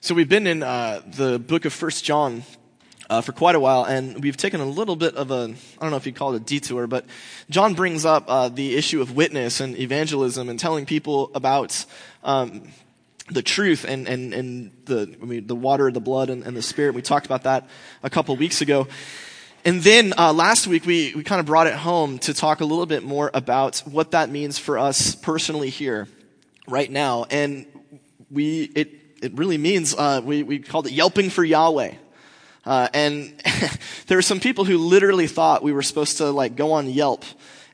So we've been in uh, the book of First John uh, for quite a while, and we've taken a little bit of a I don't know if you'd call it a detour, but John brings up uh, the issue of witness and evangelism and telling people about. Um, the truth and, and, and the, I mean, the water, the blood, and, and the spirit. We talked about that a couple weeks ago. And then uh, last week we, we kind of brought it home to talk a little bit more about what that means for us personally here, right now. And we it it really means uh, we we called it yelping for Yahweh. Uh, and there were some people who literally thought we were supposed to like go on Yelp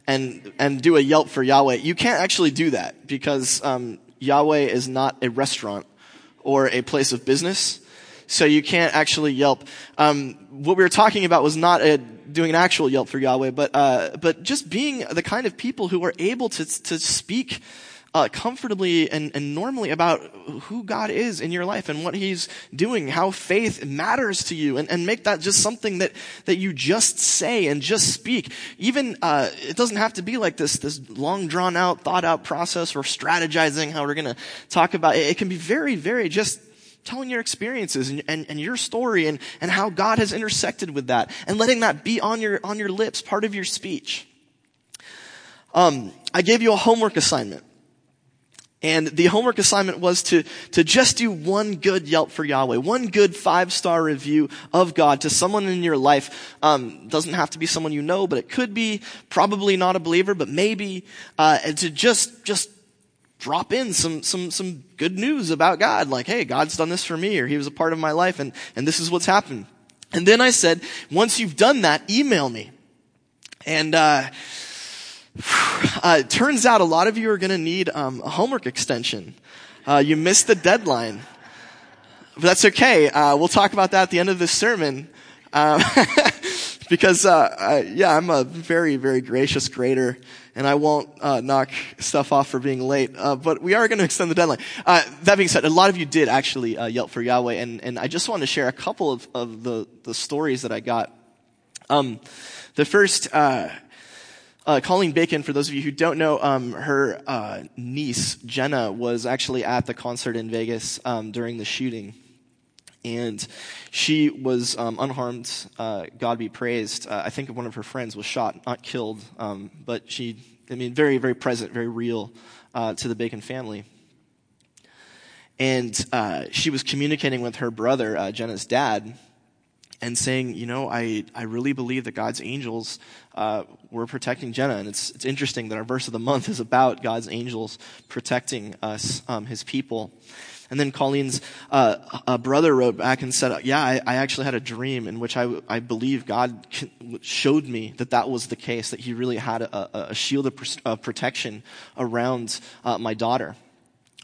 and and do a Yelp for Yahweh. You can't actually do that because um, Yahweh is not a restaurant or a place of business. So you can't actually Yelp. Um, what we were talking about was not a, doing an actual Yelp for Yahweh, but uh, but just being the kind of people who are able to to speak uh, comfortably and, and normally about who God is in your life and what He's doing, how faith matters to you, and, and make that just something that, that you just say and just speak. Even, uh, it doesn't have to be like this, this long drawn out, thought out process for strategizing how we're gonna talk about it. It can be very, very just telling your experiences and, and, and, your story and, and how God has intersected with that and letting that be on your, on your lips, part of your speech. Um, I gave you a homework assignment. And the homework assignment was to, to just do one good Yelp for Yahweh, one good five star review of God to someone in your life. Um, doesn't have to be someone you know, but it could be probably not a believer, but maybe, uh, to just, just drop in some, some, some good news about God. Like, hey, God's done this for me, or he was a part of my life, and, and this is what's happened. And then I said, once you've done that, email me. And, uh, uh, it turns out a lot of you are going to need um, a homework extension. Uh, you missed the deadline. But that's okay. Uh, we'll talk about that at the end of this sermon. Um, because, uh, yeah, I'm a very, very gracious grader, and I won't uh, knock stuff off for being late. Uh, but we are going to extend the deadline. that being said, a lot of you did actually Yelp for Yahweh, and, and I just want to share a couple of, of the, the stories that I got. Um, the first, uh, Colleen Bacon, for those of you who don't know, um, her uh, niece Jenna was actually at the concert in Vegas um, during the shooting, and she was um, unharmed. Uh, God be praised. Uh, I think one of her friends was shot, not killed, um, but she, I mean, very, very present, very real uh, to the Bacon family. And uh, she was communicating with her brother, Jenna's dad, and saying, you know, I, I really believe that God's angels uh, were protecting Jenna. And it's, it's interesting that our verse of the month is about God's angels protecting us, um, his people. And then Colleen's uh, brother wrote back and said, yeah, I, I, actually had a dream in which I, I believe God showed me that that was the case, that he really had a, a shield of protection around uh, my daughter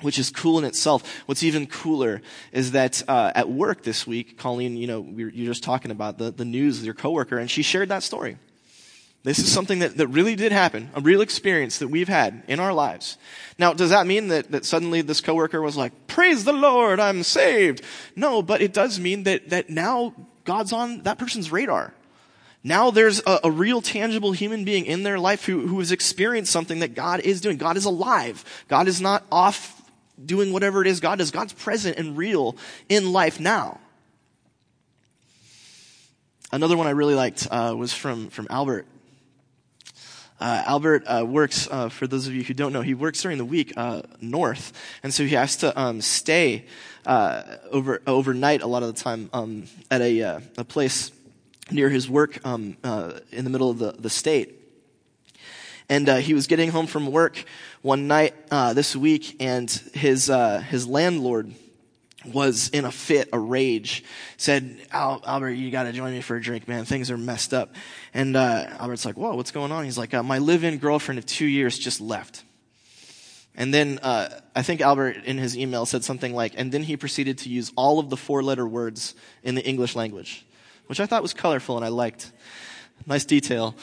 which is cool in itself. What's even cooler is that uh, at work this week, Colleen, you know, you're just talking about the, the news with your coworker, and she shared that story. This is something that, that really did happen, a real experience that we've had in our lives. Now, does that mean that, that suddenly this coworker was like, praise the Lord, I'm saved? No, but it does mean that, that now God's on that person's radar. Now there's a, a, real tangible human being in their life who, who has experienced something that God is doing. God is alive. God is not off doing whatever it is God does. God's present and real in life now. Another one I really liked uh, was from, from Albert. Uh, Albert uh, works, uh, for those of you who don't know, he works during the week uh, north, and so he has to um, stay uh, over overnight a lot of the time um, at a, a place near his work um, in the middle of the, the state. And he was getting home from work one night uh, this week, and his uh, his landlord was in a fit, a rage. Said, Al- Albert, you got to join me for a drink, man. Things are messed up. And uh, Albert's like, whoa, what's going on? He's like, uh, my live-in girlfriend of two years just left. And then uh, I think Albert in his email said something like, and then he proceeded to use all of the four-letter words in the English language, which I thought was colorful and I liked. Nice detail.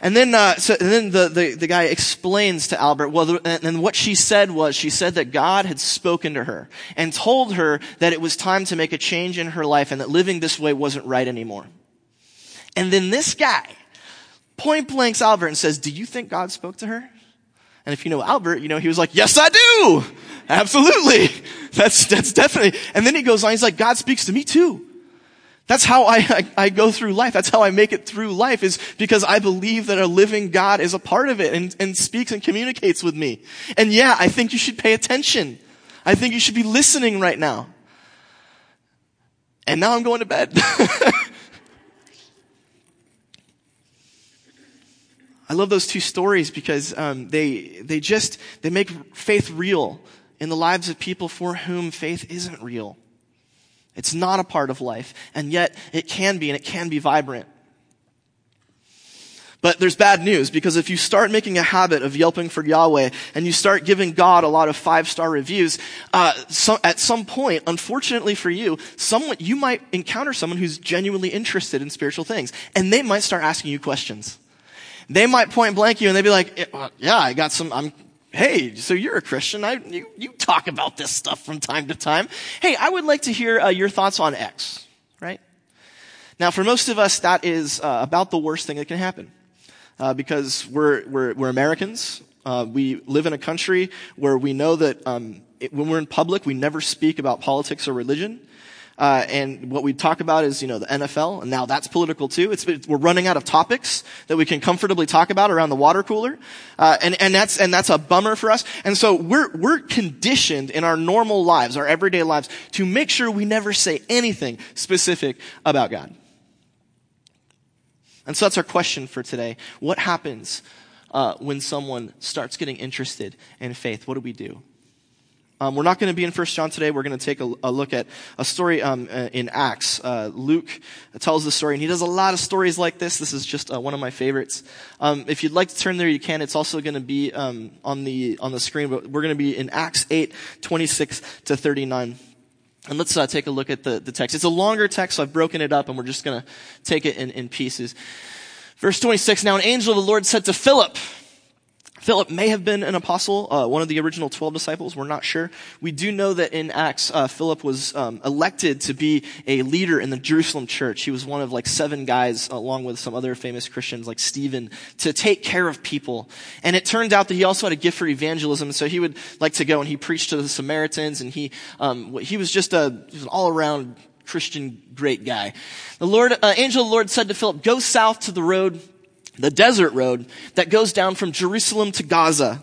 And then, uh, so, and then the, the, the, guy explains to Albert, well, the, and, and what she said was, she said that God had spoken to her and told her that it was time to make a change in her life and that living this way wasn't right anymore. And then this guy point blanks Albert and says, do you think God spoke to her? And if you know Albert, you know, he was like, yes, I do. Absolutely. That's, that's definitely. And then he goes on, he's like, God speaks to me too. That's how I, I, I, go through life. That's how I make it through life is because I believe that a living God is a part of it and, and speaks and communicates with me. And yeah, I think you should pay attention. I think you should be listening right now. And now I'm going to bed. I love those two stories because um, they they just they make faith real in the lives of people for whom faith isn't real. It's not a part of life, and yet it can be, and it can be vibrant. But there's bad news because if you start making a habit of yelping for Yahweh and you start giving God a lot of five star reviews, uh, so at some point, unfortunately for you, someone you might encounter someone who's genuinely interested in spiritual things, and they might start asking you questions. They might point blank you and they'd be like, "Yeah, I got some. I'm Hey, so you're a Christian. I, you, you talk about this stuff from time to time. Hey, I would like to hear uh, your thoughts on X, right? Now, for most of us, that is uh, about the worst thing that can happen. Uh, because we're, we're, we're Americans. Uh, we live in a country where we know that um, it, when we're in public, we never speak about politics or religion. Uh, and what we talk about is, you know, the NFL, and now that's political too. It's, we're running out of topics that we can comfortably talk about around the water cooler, uh, and and that's and that's a bummer for us. And so we're we're conditioned in our normal lives, our everyday lives, to make sure we never say anything specific about God. And so that's our question for today. What happens uh, when someone starts getting interested in faith? What do we do? Um, we're not going to be in First John today. We're going to take a, a, look at a story um, uh, in Acts. Uh, Luke tells the story, and he does a lot of stories like this. This is just uh, one of my favorites. Um, if you'd like to turn there, you can. It's also going to be um, on the on the screen, but we're going to be in Acts eight twenty six to thirty nine. And let's uh, take a look at the, the text. It's a longer text, so I've broken it up, and we're just going to take it in, in pieces. Verse 26, Now an angel of the Lord said to Philip, Philip may have been an apostle, uh, one of the original 12 disciples. We're not sure. We do know that in Acts, uh, Philip was um, elected to be a leader in the Jerusalem church. He was one of like seven guys, along with some other famous Christians like Stephen, to take care of people. And it turned out that he also had a gift for evangelism. So he would like to go and he preached to the Samaritans, and he um, he was just a was an all around Christian great guy. The Lord, uh, angel of the Lord said to Philip, "Go south to the road." The desert road that goes down from Jerusalem to Gaza.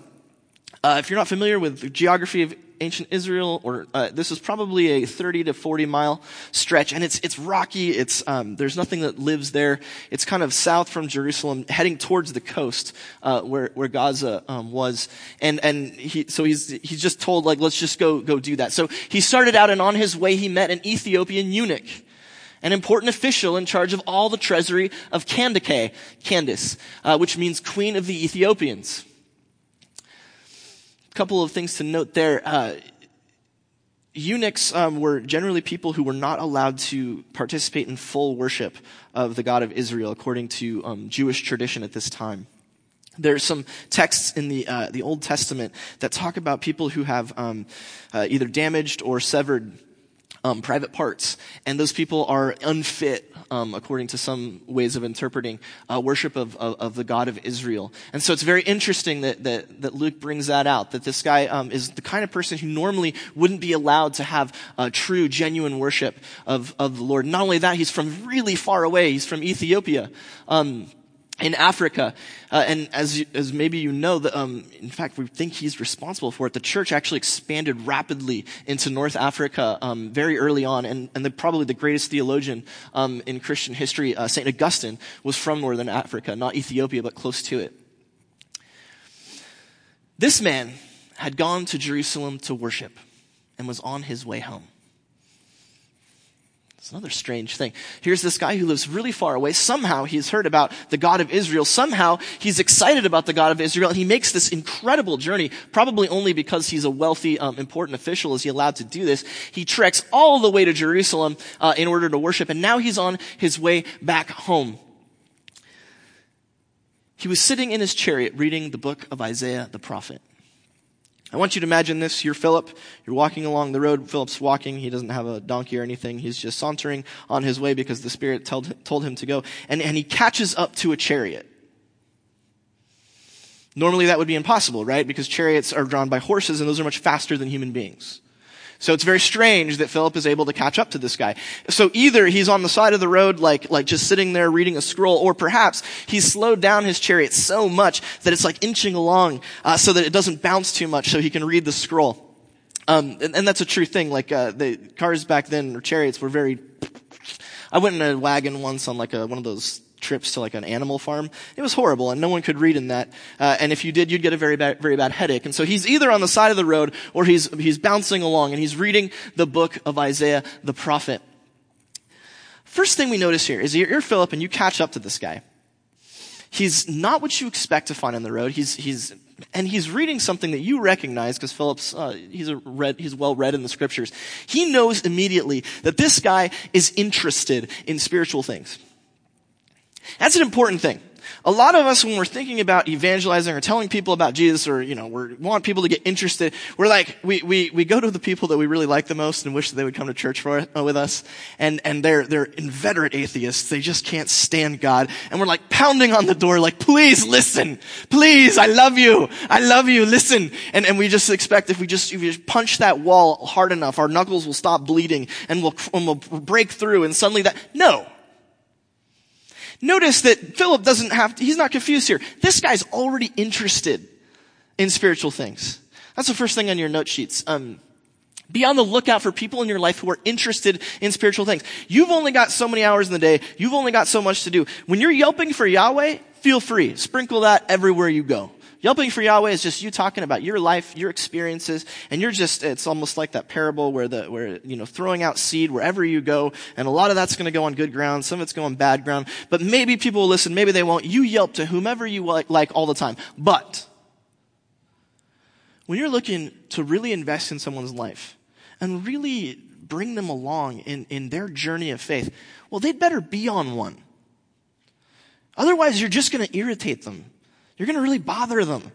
Uh, if you're not familiar with the geography of ancient Israel, or uh, this is probably a 30 to 40 mile stretch, and it's it's rocky. It's um, there's nothing that lives there. It's kind of south from Jerusalem, heading towards the coast uh, where where Gaza um, was, and and he so he's he's just told like let's just go go do that. So he started out, and on his way he met an Ethiopian eunuch an important official in charge of all the treasury of Candace, uh, which means Queen of the Ethiopians. A couple of things to note there. Uh, eunuchs um, were generally people who were not allowed to participate in full worship of the God of Israel, according to um, Jewish tradition at this time. There are some texts in the uh, the Old Testament that talk about people who have um, uh, either damaged or severed um, private parts, and those people are unfit, um, according to some ways of interpreting uh, worship of, of, of, the God of Israel. And so it's very interesting that that, that Luke brings that out. That this guy um, is the kind of person who normally wouldn't be allowed to have uh, true, genuine worship of of the Lord. Not only that, he's from really far away. He's from Ethiopia. Um, in Africa, uh, and as as maybe you know, the, um, in fact, we think he's responsible for it. The church actually expanded rapidly into North Africa um, very early on, and, and the, probably the greatest theologian um, in Christian history, uh, Saint Augustine, was from Northern Africa, not Ethiopia, but close to it. This man had gone to Jerusalem to worship, and was on his way home. It's another strange thing. Here's this guy who lives really far away. Somehow he's heard about the God of Israel. Somehow he's excited about the God of Israel. And he makes this incredible journey, probably only because he's a wealthy, um, important official is he allowed to do this. He treks all the way to Jerusalem uh, in order to worship. And now he's on his way back home. He was sitting in his chariot reading the book of Isaiah the prophet. I want you to imagine this. You're Philip. You're walking along the road. Philip's walking. He doesn't have a donkey or anything. He's just sauntering on his way because the Spirit told, told him to go. And, and he catches up to a chariot. Normally that would be impossible, right? Because chariots are drawn by horses and those are much faster than human beings. So it's very strange that Philip is able to catch up to this guy. So either he's on the side of the road, like, like just sitting there reading a scroll, or perhaps he's slowed down his chariot so much that it's like inching along, uh, so that it doesn't bounce too much so he can read the scroll. Um, and, and, that's a true thing. Like, uh, the cars back then, or chariots were very, I went in a wagon once on like a, one of those trips to like an animal farm. It was horrible and no one could read in that. Uh, and if you did, you'd get a very bad, very bad headache. And so he's either on the side of the road or he's, he's bouncing along and he's reading the book of Isaiah the prophet. First thing we notice here is you're, Philip and you catch up to this guy. He's not what you expect to find on the road. He's, he's, and he's reading something that you recognize because Philip's, uh, he's a read, he's well read in the scriptures. He knows immediately that this guy is interested in spiritual things. That's an important thing. A lot of us, when we're thinking about evangelizing or telling people about Jesus or, you know, we want people to get interested, we're like, we, we, we go to the people that we really like the most and wish that they would come to church for, uh, with us. And, and they're, they're inveterate atheists. They just can't stand God. And we're like pounding on the door, like, please listen. Please, I love you. I love you. Listen. And, and we just expect if we just, if we just punch that wall hard enough, our knuckles will stop bleeding and we'll, and we'll break through and suddenly that, no. Notice that Philip doesn't have, to, he's not confused here. This guy's already interested in spiritual things. That's the first thing on your note sheets. Um, be on the lookout for people in your life who are interested in spiritual things. You've only got so many hours in the day. You've only got so much to do. When you're yelping for Yahweh, feel free. Sprinkle that everywhere you go. Yelping for Yahweh is just you talking about your life, your experiences, and you're just, it's almost like that parable where the, where, you know, throwing out seed wherever you go, and a lot of that's gonna go on good ground, some of it's going on bad ground, but maybe people will listen, maybe they won't. You yelp to whomever you like, like all the time. But, when you're looking to really invest in someone's life, and really bring them along in, in their journey of faith, well, they'd better be on one. Otherwise, you're just going to irritate them. You're going to really bother them.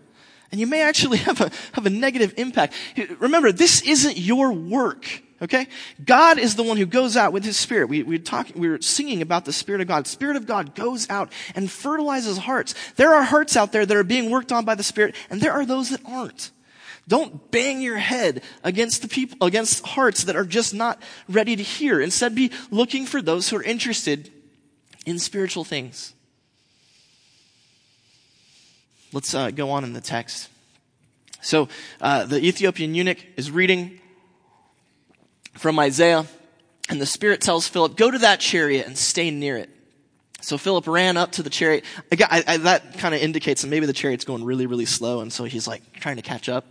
And you may actually have a, have a negative impact. Remember, this isn't your work. Okay? God is the one who goes out with His Spirit. We, we, talk, we were singing about the Spirit of God. Spirit of God goes out and fertilizes hearts. There are hearts out there that are being worked on by the Spirit, and there are those that aren't. Don't bang your head against the people, against hearts that are just not ready to hear. Instead, be looking for those who are interested in spiritual things. Let's uh, go on in the text. So uh, the Ethiopian eunuch is reading from Isaiah, and the Spirit tells Philip, "Go to that chariot and stay near it." So Philip ran up to the chariot. I, I, that kind of indicates that maybe the chariot's going really, really slow, and so he's like trying to catch up,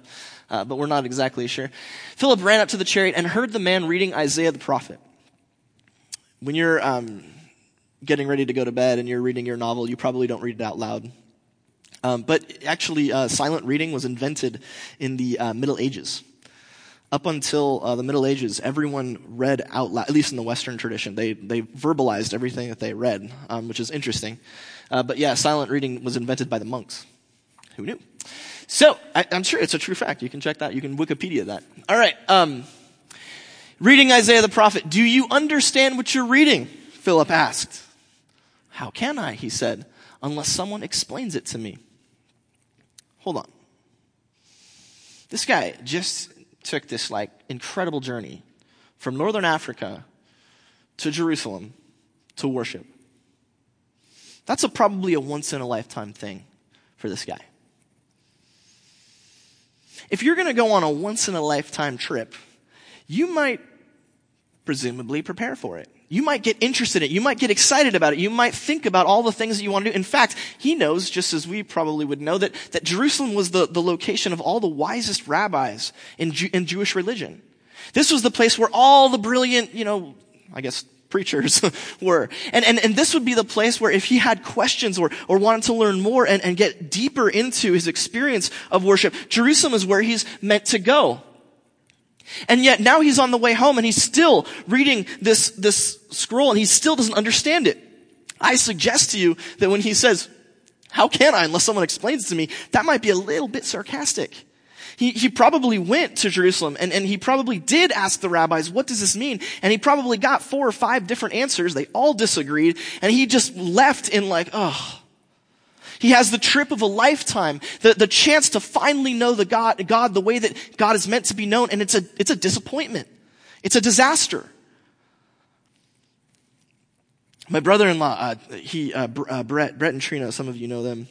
uh, but we're not exactly sure. Philip ran up to the chariot and heard the man reading Isaiah the prophet. When you're um, getting ready to go to bed and you're reading your novel, you probably don't read it out loud. Um, but actually, uh, silent reading was invented in the uh, Middle Ages. Up until uh, the Middle Ages, everyone read out loud, at least in the Western tradition. They, they verbalized everything that they read, um, which is interesting. Uh, but yeah, silent reading was invented by the monks. Who knew? So, I, am sure it's a true fact. You can check that. You can Wikipedia that. All right. Um, reading Isaiah the prophet. Do you understand what you're reading? Philip asked. How can I? He said, unless someone explains it to me. Hold on. This guy just took this like incredible journey from northern Africa to Jerusalem to worship. That's a, probably a once in a lifetime thing for this guy. If you're going to go on a once in a lifetime trip, you might presumably prepare for it. You might get interested in it. You might get excited about it. You might think about all the things that you want to do. In fact, he knows, just as we probably would know, that, that Jerusalem was the, the location of all the wisest rabbis in, Ju- in Jewish religion. This was the place where all the brilliant, you know, I guess preachers were. And, and, and this would be the place where if he had questions or, or wanted to learn more and, and get deeper into his experience of worship, Jerusalem is where he's meant to go. And yet now he's on the way home and he's still reading this, this scroll and he still doesn't understand it. I suggest to you that when he says, how can I unless someone explains it to me, that might be a little bit sarcastic. He, he probably went to Jerusalem and, and he probably did ask the rabbis, what does this mean? And he probably got four or five different answers. They all disagreed and he just left in like, oh, He has the trip of a lifetime, the, the chance to finally know the God, God the way that God is meant to be known, and it's a, it's a disappointment. It's a disaster. My brother-in-law, uh, he, uh, uh, Brett, Brett and Trina, some of you know them.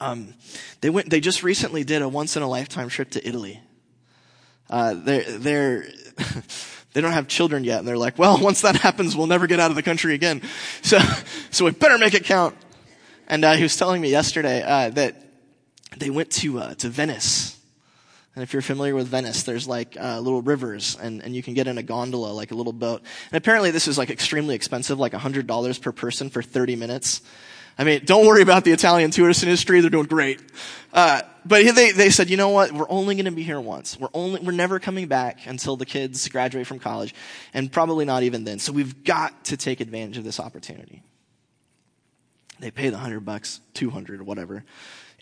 Um, they went, they just recently did a once-in-a-lifetime trip to Italy. Uh, they're, they're, they don't have children yet, and they're like, well, once that happens, we'll never get out of the country again. So, so we better make it count. And uh, he was telling me yesterday uh, that they went to uh, to Venice. And if you're familiar with Venice, there's like uh, little rivers, and, and you can get in a gondola, like a little boat. And apparently, this is like extremely expensive, like $100 per person for 30 minutes. I mean, don't worry about the Italian tourist industry; they're doing great. Uh, but they they said, you know what? We're only going to be here once. We're only we're never coming back until the kids graduate from college, and probably not even then. So we've got to take advantage of this opportunity. They pay the hundred bucks, two hundred, whatever,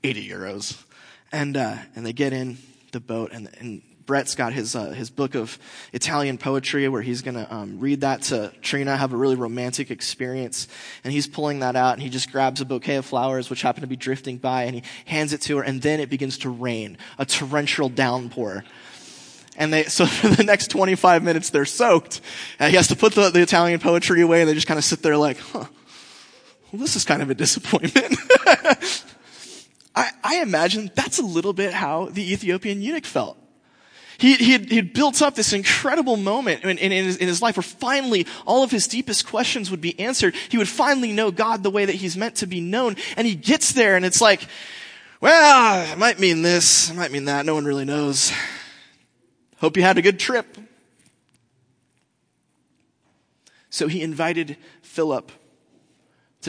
eighty euros, and uh, and they get in the boat, and, and Brett's got his uh, his book of Italian poetry where he's going to um, read that to Trina, have a really romantic experience, and he's pulling that out, and he just grabs a bouquet of flowers which happen to be drifting by, and he hands it to her, and then it begins to rain, a torrential downpour. And they, so for the next 25 minutes, they're soaked. And he has to put the, the Italian poetry away, and they just kind of sit there like, huh, well, this is kind of a disappointment. I, I, imagine that's a little bit how the Ethiopian eunuch felt. He, he, had, he had built up this incredible moment in, in, in, his, in his life where finally all of his deepest questions would be answered. He would finally know God the way that he's meant to be known. And he gets there and it's like, well, it might mean this, it might mean that. No one really knows. Hope you had a good trip. So he invited Philip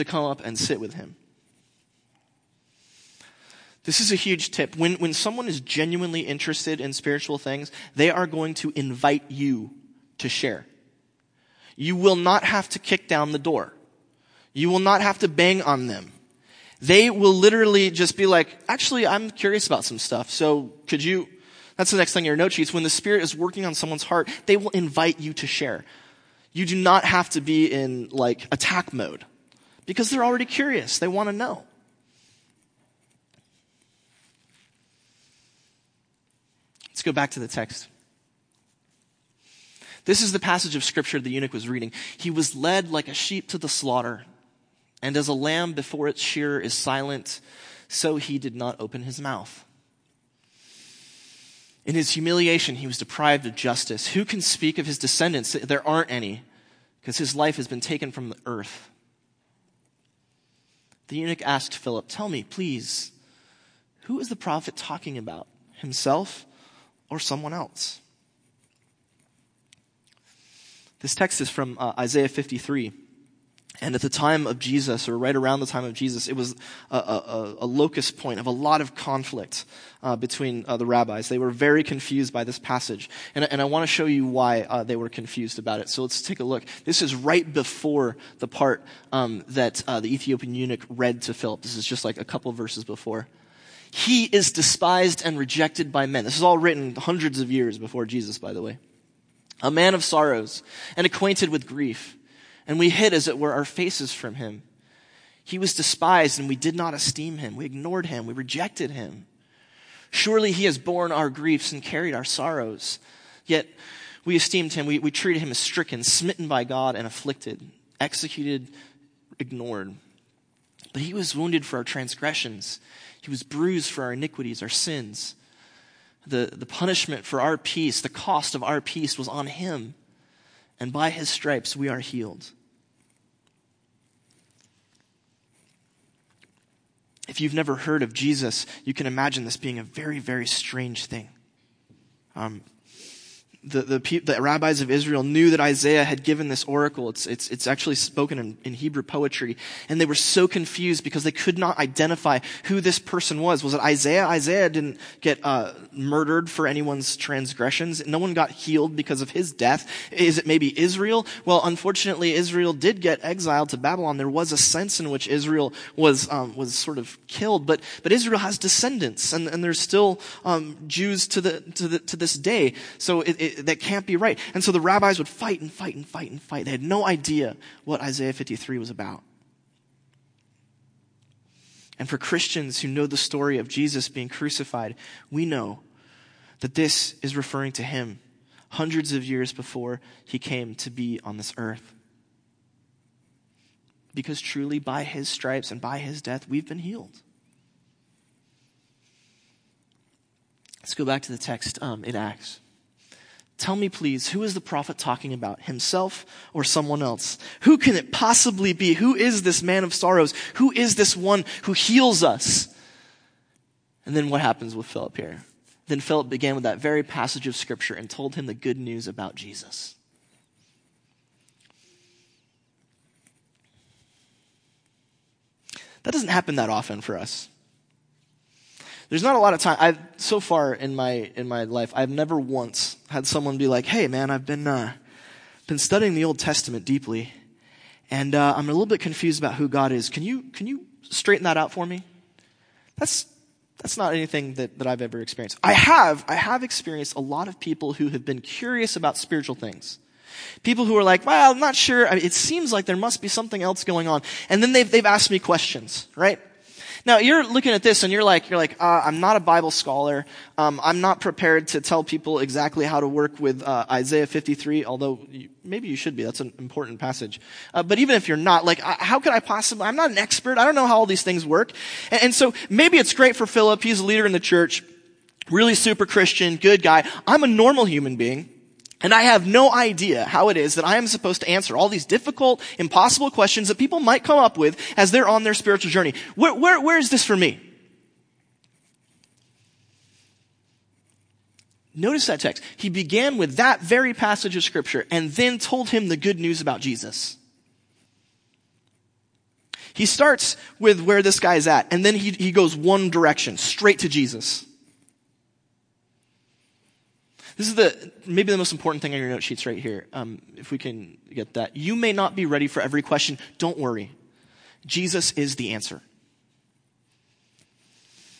to come up and sit with him. This is a huge tip. When, when someone is genuinely interested in spiritual things, they are going to invite you to share. You will not have to kick down the door. You will not have to bang on them. They will literally just be like, actually, I'm curious about some stuff. So could you, that's the next thing in your note sheets. When the Spirit is working on someone's heart, they will invite you to share. You do not have to be in like attack mode because they're already curious. They want to know. Let's go back to the text. This is the passage of scripture the eunuch was reading. He was led like a sheep to the slaughter, and as a lamb before its shearer is silent, so he did not open his mouth. In his humiliation, he was deprived of justice. Who can speak of his descendants? There aren't any, because his life has been taken from the earth. The eunuch asked Philip, Tell me, please, who is the prophet talking about? Himself or someone else? This text is from uh, Isaiah 53. And at the time of Jesus, or right around the time of Jesus, it was a, a, a locus point of a lot of conflict uh, between uh, the rabbis. They were very confused by this passage. And, and I want to show you why uh, they were confused about it. So let's take a look. This is right before the part um, that uh, the Ethiopian eunuch read to Philip. This is just like a couple verses before. He is despised and rejected by men. This is all written hundreds of years before Jesus, by the way. A man of sorrows and acquainted with grief and we hid, as it were, our faces from him. He was despised, and we did not esteem him. We ignored him. We rejected him. Surely he has borne our griefs and carried our sorrows. Yet we esteemed him. We, we treated him as stricken, smitten by God, and afflicted, executed, ignored. But he was wounded for our transgressions, he was bruised for our iniquities, our sins. The, the punishment for our peace, the cost of our peace was on him, and by his stripes we are healed. if you've never heard of Jesus, you can imagine this being a very, very strange thing. Um, the, the, the, rabbis of Israel knew that Isaiah had given this oracle. It's, it's, it's actually spoken in, in, Hebrew poetry. And they were so confused because they could not identify who this person was. Was it Isaiah? Isaiah didn't get uh, murdered for anyone's transgressions. No one got healed because of his death. Is it maybe Israel? Well, unfortunately, Israel did get exiled to Babylon. There was a sense in which Israel was, um, was sort of killed. But, but Israel has descendants, and, and there's still um, Jews to, the, to, the, to this day. So it, it that can't be right. And so the rabbis would fight and fight and fight and fight. They had no idea what Isaiah 53 was about. And for Christians who know the story of Jesus being crucified, we know that this is referring to him hundreds of years before he came to be on this earth. Because truly, by his stripes and by his death, we've been healed. Let's go back to the text um, in Acts. Tell me, please, who is the prophet talking about? Himself or someone else? Who can it possibly be? Who is this man of sorrows? Who is this one who heals us? And then what happens with Philip here? Then Philip began with that very passage of scripture and told him the good news about Jesus. That doesn't happen that often for us. There's not a lot of time. I've so far in my in my life, I've never once had someone be like, "Hey, man, I've been uh, been studying the Old Testament deeply, and uh, I'm a little bit confused about who God is. Can you can you straighten that out for me?" That's that's not anything that, that I've ever experienced. I have I have experienced a lot of people who have been curious about spiritual things. People who are like, well, I'm not sure. I mean, it seems like there must be something else going on. And then they've, they've asked me questions, right? Now you're looking at this and you're like, you're like, uh, I'm not a Bible scholar. Um, I'm not prepared to tell people exactly how to work with uh, Isaiah 53, although you, maybe you should be. That's an important passage. Uh, but even if you're not, like, how could I possibly? I'm not an expert. I don't know how all these things work. And, and so maybe it's great for Philip. He's a leader in the church, really super Christian, good guy. I'm a normal human being. And I have no idea how it is that I am supposed to answer all these difficult, impossible questions that people might come up with as they're on their spiritual journey. Where, where, where is this for me? Notice that text. He began with that very passage of scripture and then told him the good news about Jesus. He starts with where this guy's at and then he, he goes one direction, straight to Jesus. This is the maybe the most important thing on your note sheets right here. Um, if we can get that, you may not be ready for every question. Don't worry, Jesus is the answer.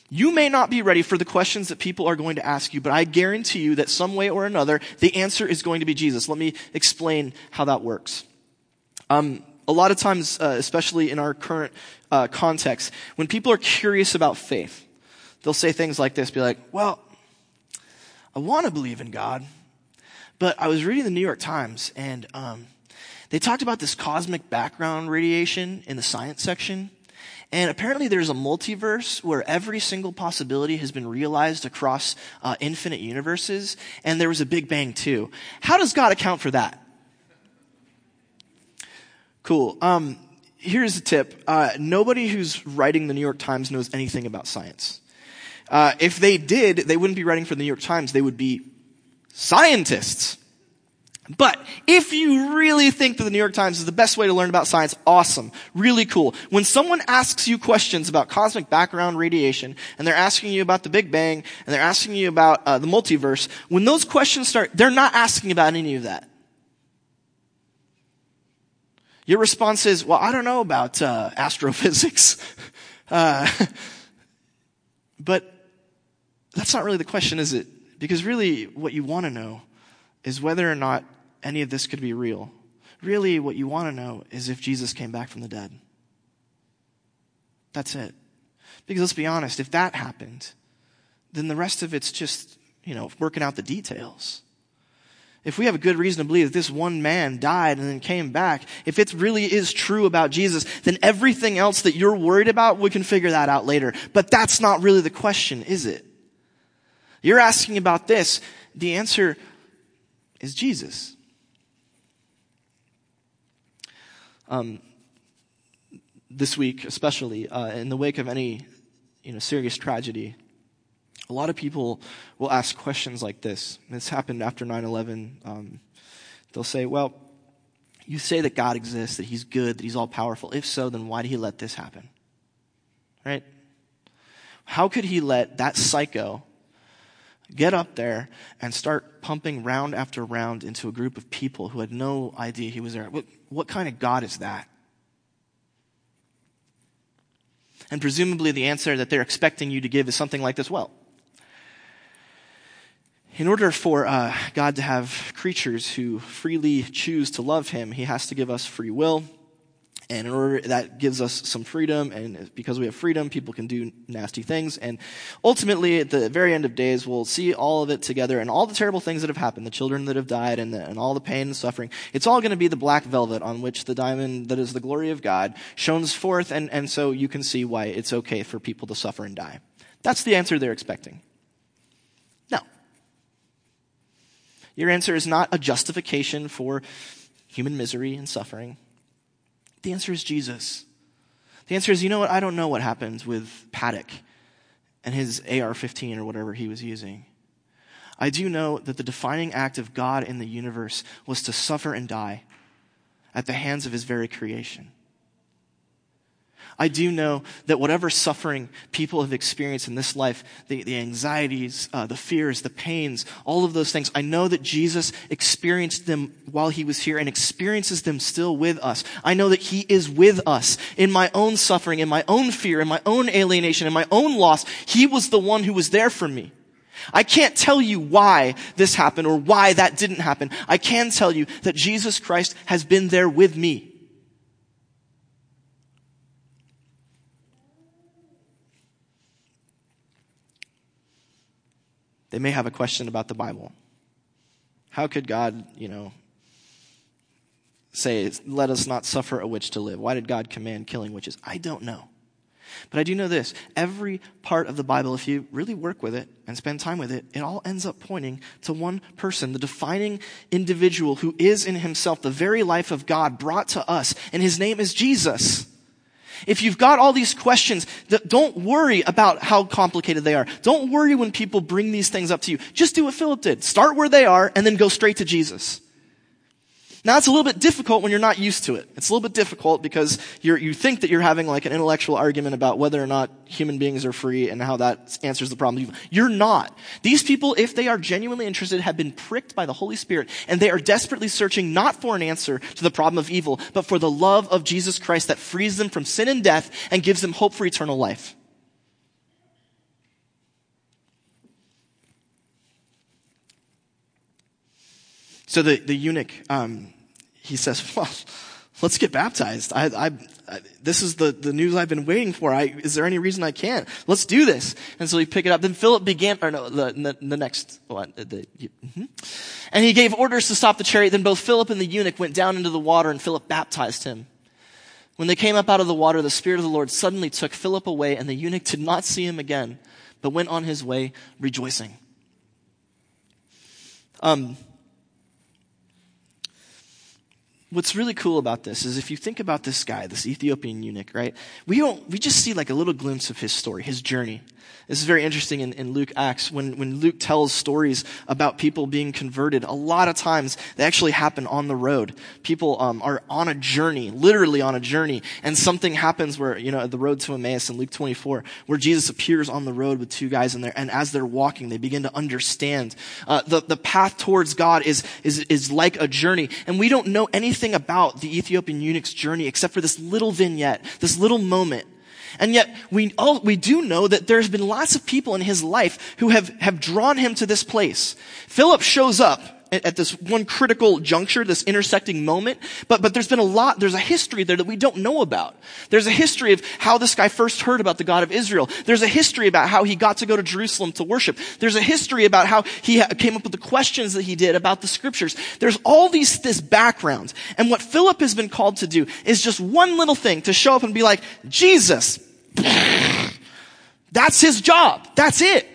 You may not be ready for the questions that people are going to ask you, but I guarantee you that some way or another, the answer is going to be Jesus. Let me explain how that works. Um, a lot of times, uh, especially in our current uh, context, when people are curious about faith, they'll say things like this, be like, well, I want to believe in God, but I was reading the New York Times and um, they talked about this cosmic background radiation in the science section. And apparently there's a multiverse where every single possibility has been realized across uh, infinite universes, and there was a Big Bang too. How does God account for that? Cool. Um, here's a tip. Uh, nobody who's writing the New York Times knows anything about science. Uh, if they did, they wouldn't be writing for the New York Times. They would be scientists. But if you really think that the New York Times is the best way to learn about science, awesome. Really cool. When someone asks you questions about cosmic background radiation, and they're asking you about the Big Bang, and they're asking you about uh, the multiverse, when those questions start, they're not asking about any of that. Your response is, well, I don't know about uh, astrophysics. Uh, but that's not really the question, is it? Because really, what you want to know is whether or not any of this could be real. Really, what you want to know is if Jesus came back from the dead. That's it. Because let's be honest, if that happened, then the rest of it's just, you know, working out the details. If we have a good reason to believe that this one man died and then came back, if it really is true about Jesus, then everything else that you're worried about, we can figure that out later. But that's not really the question, is it? You're asking about this. The answer is Jesus. Um, this week, especially uh, in the wake of any you know serious tragedy, a lot of people will ask questions like this. This happened after 9/11. Um, they'll say, "Well, you say that God exists, that He's good, that He's all powerful. If so, then why did He let this happen? Right? How could He let that psycho get up there and start pumping round after round into a group of people who had no idea he was there. What, what kind of God is that? And presumably the answer that they're expecting you to give is something like this well, in order for uh, God to have creatures who freely choose to love Him, He has to give us free will. And in order, that gives us some freedom, and because we have freedom, people can do nasty things. And ultimately, at the very end of days, we'll see all of it together and all the terrible things that have happened, the children that have died, and, the, and all the pain and suffering. It's all going to be the black velvet on which the diamond that is the glory of God shines forth, and, and so you can see why it's okay for people to suffer and die. That's the answer they're expecting. No. Your answer is not a justification for human misery and suffering. The answer is Jesus. The answer is, you know what? I don't know what happened with Paddock and his AR 15 or whatever he was using. I do know that the defining act of God in the universe was to suffer and die at the hands of his very creation. I do know that whatever suffering people have experienced in this life, the, the anxieties, uh, the fears, the pains, all of those things, I know that Jesus experienced them while he was here and experiences them still with us. I know that he is with us in my own suffering, in my own fear, in my own alienation, in my own loss. He was the one who was there for me. I can't tell you why this happened or why that didn't happen. I can tell you that Jesus Christ has been there with me. They may have a question about the Bible. How could God, you know, say, let us not suffer a witch to live? Why did God command killing witches? I don't know. But I do know this. Every part of the Bible, if you really work with it and spend time with it, it all ends up pointing to one person, the defining individual who is in himself the very life of God brought to us, and his name is Jesus. If you've got all these questions, don't worry about how complicated they are. Don't worry when people bring these things up to you. Just do what Philip did. Start where they are and then go straight to Jesus. Now it's a little bit difficult when you're not used to it. It's a little bit difficult because you think that you're having like an intellectual argument about whether or not human beings are free and how that answers the problem. You're not. These people, if they are genuinely interested, have been pricked by the Holy Spirit and they are desperately searching not for an answer to the problem of evil, but for the love of Jesus Christ that frees them from sin and death and gives them hope for eternal life. So the, the eunuch, um, he says, well, let's get baptized. I, I, I, this is the, the news I've been waiting for. I, is there any reason I can't? Let's do this. And so he picked it up. Then Philip began, or no, the, the, the next one. The, mm-hmm. And he gave orders to stop the chariot. Then both Philip and the eunuch went down into the water and Philip baptized him. When they came up out of the water, the Spirit of the Lord suddenly took Philip away and the eunuch did not see him again, but went on his way rejoicing. Um, what's really cool about this is if you think about this guy, this Ethiopian eunuch, right? We don't, we just see like a little glimpse of his story, his journey. This is very interesting in, in Luke Acts. When, when Luke tells stories about people being converted, a lot of times they actually happen on the road. People um, are on a journey, literally on a journey, and something happens where, you know, the road to Emmaus in Luke 24, where Jesus appears on the road with two guys in there, and as they're walking, they begin to understand. Uh, the, the path towards God is, is, is like a journey, and we don't know anything about the Ethiopian eunuch's journey except for this little vignette, this little moment and yet we all, we do know that there's been lots of people in his life who have, have drawn him to this place. Philip shows up at, this one critical juncture, this intersecting moment, but, but there's been a lot, there's a history there that we don't know about. There's a history of how this guy first heard about the God of Israel. There's a history about how he got to go to Jerusalem to worship. There's a history about how he came up with the questions that he did about the scriptures. There's all these, this background. And what Philip has been called to do is just one little thing to show up and be like, Jesus, that's his job. That's it.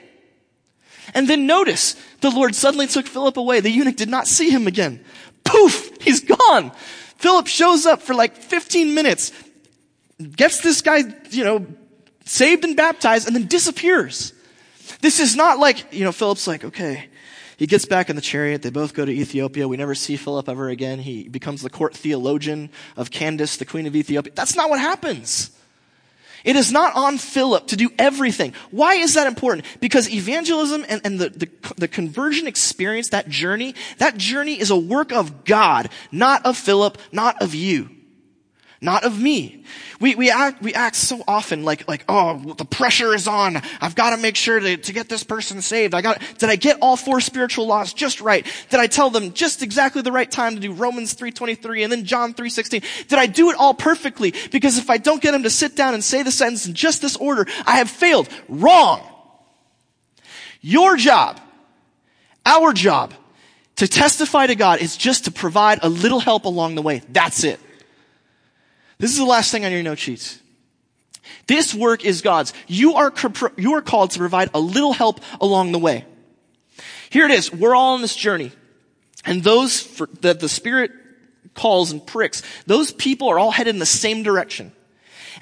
And then notice, the Lord suddenly took Philip away. The eunuch did not see him again. Poof! He's gone. Philip shows up for like 15 minutes, gets this guy, you know, saved and baptized, and then disappears. This is not like, you know, Philip's like, okay, he gets back in the chariot. They both go to Ethiopia. We never see Philip ever again. He becomes the court theologian of Candace, the queen of Ethiopia. That's not what happens. It is not on Philip to do everything. Why is that important? Because evangelism and, and the, the, the conversion experience, that journey, that journey is a work of God, not of Philip, not of you. Not of me. We, we act, we act so often like, like, oh, the pressure is on. I've got to make sure to, to get this person saved. I got, did I get all four spiritual laws just right? Did I tell them just exactly the right time to do Romans 3.23 and then John 3.16? Did I do it all perfectly? Because if I don't get them to sit down and say the sentence in just this order, I have failed. Wrong. Your job, our job, to testify to God is just to provide a little help along the way. That's it. This is the last thing on your note sheets. This work is God's. You are, you are called to provide a little help along the way. Here it is. We're all on this journey. And those for, that the Spirit calls and pricks, those people are all headed in the same direction.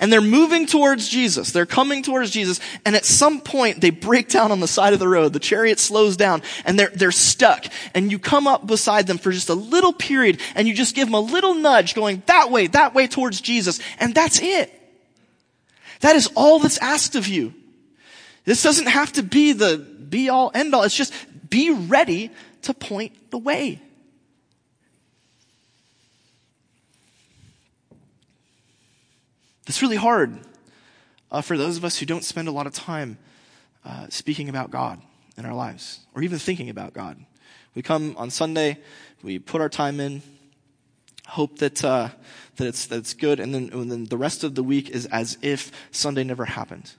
And they're moving towards Jesus. They're coming towards Jesus. And at some point, they break down on the side of the road. The chariot slows down and they're, they're stuck. And you come up beside them for just a little period and you just give them a little nudge going that way, that way towards Jesus. And that's it. That is all that's asked of you. This doesn't have to be the be all end all. It's just be ready to point the way. It's really hard uh, for those of us who don't spend a lot of time uh, speaking about God in our lives or even thinking about God. We come on Sunday, we put our time in, hope that uh, that it's that it's good, and then and then the rest of the week is as if Sunday never happened.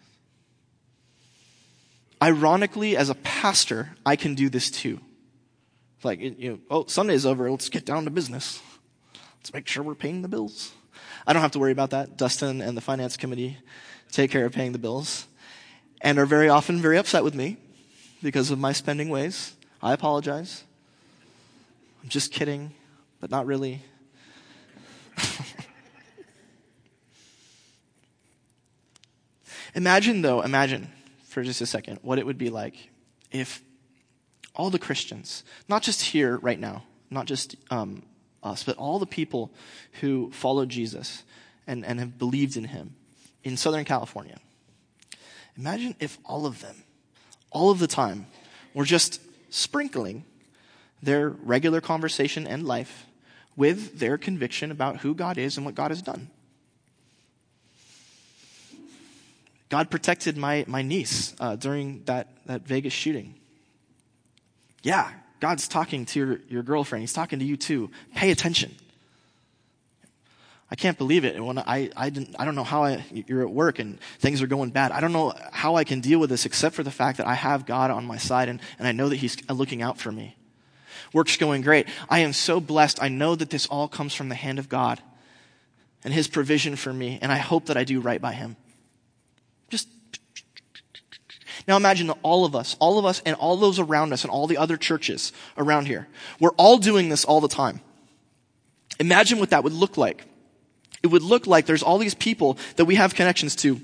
Ironically, as a pastor, I can do this too. Like you know, oh Sunday's over, let's get down to business. Let's make sure we're paying the bills. I don't have to worry about that. Dustin and the finance committee take care of paying the bills and are very often very upset with me because of my spending ways. I apologize. I'm just kidding, but not really. imagine, though, imagine for just a second what it would be like if all the Christians, not just here right now, not just um, us, but all the people who followed Jesus and, and have believed in him in Southern California. Imagine if all of them, all of the time, were just sprinkling their regular conversation and life with their conviction about who God is and what God has done. God protected my, my niece uh, during that, that Vegas shooting. Yeah, God's talking to your, your girlfriend. He's talking to you too. Pay attention. I can't believe it. When I, I, didn't, I don't know how I, you're at work and things are going bad. I don't know how I can deal with this except for the fact that I have God on my side and, and I know that He's looking out for me. Work's going great. I am so blessed. I know that this all comes from the hand of God and His provision for me, and I hope that I do right by Him. Just now imagine that all of us, all of us and all those around us and all the other churches around here, we're all doing this all the time. Imagine what that would look like. It would look like there's all these people that we have connections to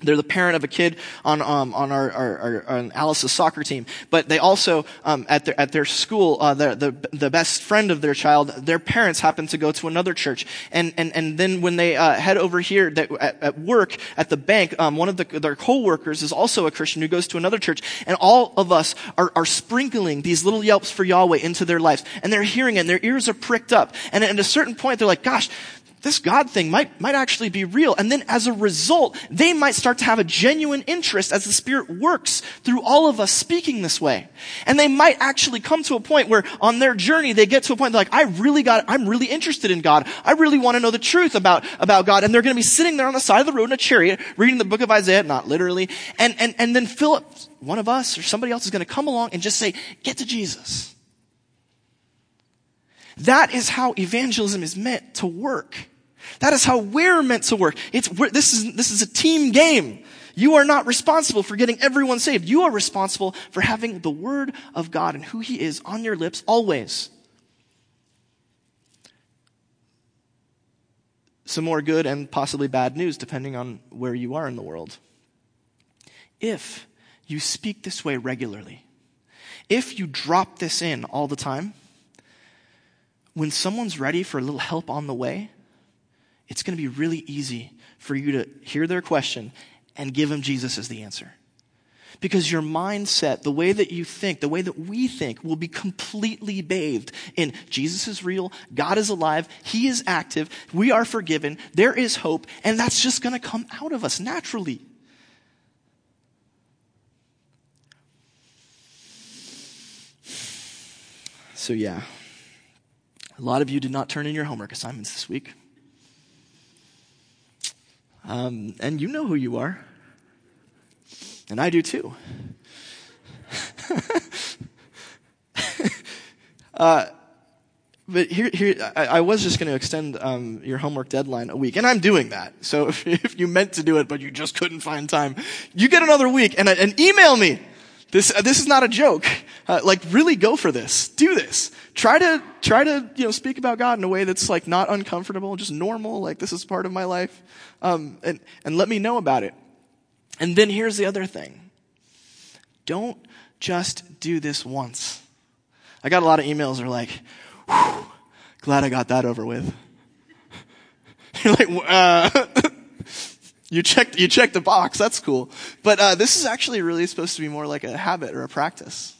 they're the parent of a kid on um, on our, our, our on Alice's soccer team, but they also um, at their at their school, uh, the, the the best friend of their child, their parents happen to go to another church, and and and then when they uh, head over here that, at, at, work at the bank, um, one of the, their coworkers is also a Christian who goes to another church, and all of us are are sprinkling these little yelps for Yahweh into their lives, and they're hearing it, and their ears are pricked up, and at a certain point they're like, "Gosh, this God thing might, might actually be real. And then as a result, they might start to have a genuine interest as the Spirit works through all of us speaking this way. And they might actually come to a point where on their journey, they get to a point like, I really got, I'm really interested in God. I really want to know the truth about, about God. And they're going to be sitting there on the side of the road in a chariot, reading the book of Isaiah, not literally. And, and, and then Philip, one of us or somebody else is going to come along and just say, get to Jesus. That is how evangelism is meant to work. That is how we're meant to work. It's, this is, this is a team game. You are not responsible for getting everyone saved. You are responsible for having the word of God and who he is on your lips always. Some more good and possibly bad news depending on where you are in the world. If you speak this way regularly, if you drop this in all the time, when someone's ready for a little help on the way, it's going to be really easy for you to hear their question and give them Jesus as the answer. Because your mindset, the way that you think, the way that we think, will be completely bathed in Jesus is real, God is alive, He is active, we are forgiven, there is hope, and that's just going to come out of us naturally. So, yeah, a lot of you did not turn in your homework assignments this week. Um, and you know who you are. And I do too. uh, but here, here I, I, was just going to extend um, your homework deadline a week, and I'm doing that. So if, if, you meant to do it, but you just couldn't find time, you get another week, and, and email me. This uh, this is not a joke. Uh, like, really go for this. Do this. Try to try to you know speak about God in a way that's like not uncomfortable, just normal. Like this is part of my life, um, and and let me know about it. And then here's the other thing don't just do this once. I got a lot of emails that are like, glad I got that over with. You're like, uh, you checked, you checked the box. That's cool. But, uh, this is actually really supposed to be more like a habit or a practice.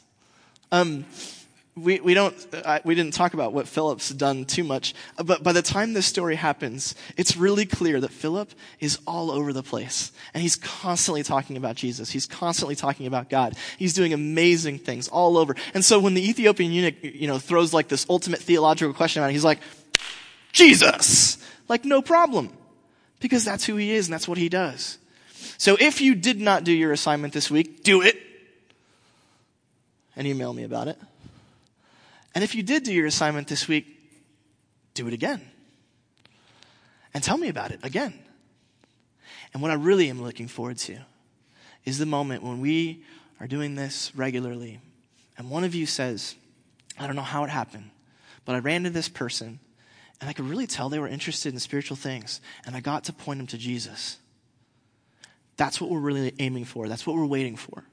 Um, we, we don't, uh, we didn't talk about what Philip's done too much, but by the time this story happens, it's really clear that Philip is all over the place. And he's constantly talking about Jesus. He's constantly talking about God. He's doing amazing things all over. And so when the Ethiopian eunuch, you know, throws like this ultimate theological question him, he's like, Jesus! Like, no problem. Because that's who he is and that's what he does. So if you did not do your assignment this week, do it. And email me about it. And if you did do your assignment this week, do it again. And tell me about it again. And what I really am looking forward to is the moment when we are doing this regularly and one of you says, I don't know how it happened, but I ran to this person and I could really tell they were interested in spiritual things and I got to point them to Jesus. That's what we're really aiming for. That's what we're waiting for.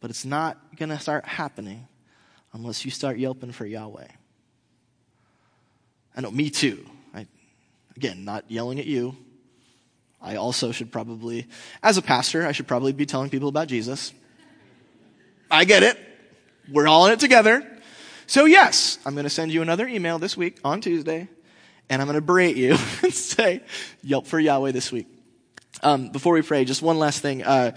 But it's not going to start happening unless you start yelping for Yahweh. I know, me too. I, again, not yelling at you. I also should probably, as a pastor, I should probably be telling people about Jesus. I get it. We're all in it together. So yes, I'm going to send you another email this week on Tuesday, and I'm going to berate you and say, yelp for Yahweh this week. Um, before we pray, just one last thing. Uh,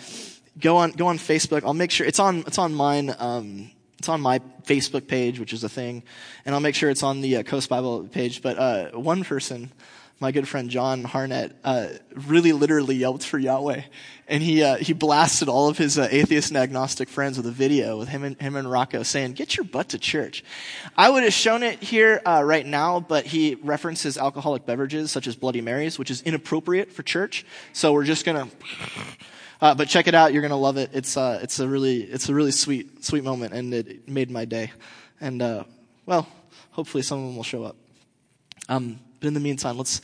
go on, go on Facebook. I'll make sure it's on, it's on mine. Um, it's on my Facebook page, which is a thing, and I'll make sure it's on the uh, Coast Bible page. But uh, one person, my good friend John Harnett, uh, really literally yelped for Yahweh, and he uh, he blasted all of his uh, atheist and agnostic friends with a video with him and him and Rocco saying, "Get your butt to church." I would have shown it here uh, right now, but he references alcoholic beverages such as Bloody Marys, which is inappropriate for church. So we're just gonna. Uh, but check it out. You're to love it. It's, uh, it's a really, it's a really sweet, sweet moment and it made my day. And, uh, well, hopefully some of them will show up. Um, but in the meantime, let's,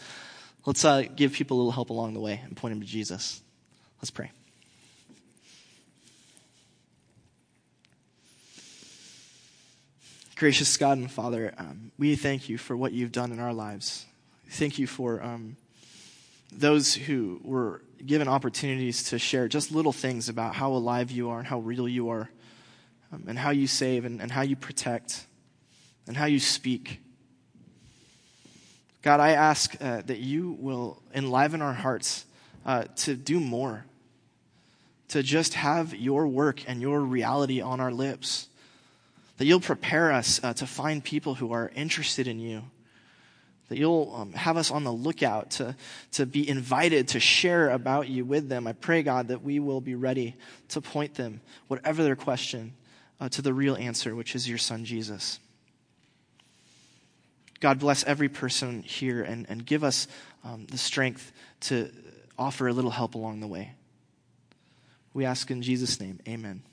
let's, uh, give people a little help along the way and point them to Jesus. Let's pray. Gracious God and Father, um, we thank you for what you've done in our lives. Thank you for um, those who were given opportunities to share just little things about how alive you are and how real you are, um, and how you save and, and how you protect and how you speak. God, I ask uh, that you will enliven our hearts uh, to do more, to just have your work and your reality on our lips. That you'll prepare us uh, to find people who are interested in you that you'll um, have us on the lookout to, to be invited to share about you with them. I pray, God, that we will be ready to point them, whatever their question, uh, to the real answer, which is your Son, Jesus. God, bless every person here and, and give us um, the strength to offer a little help along the way. We ask in Jesus' name, amen.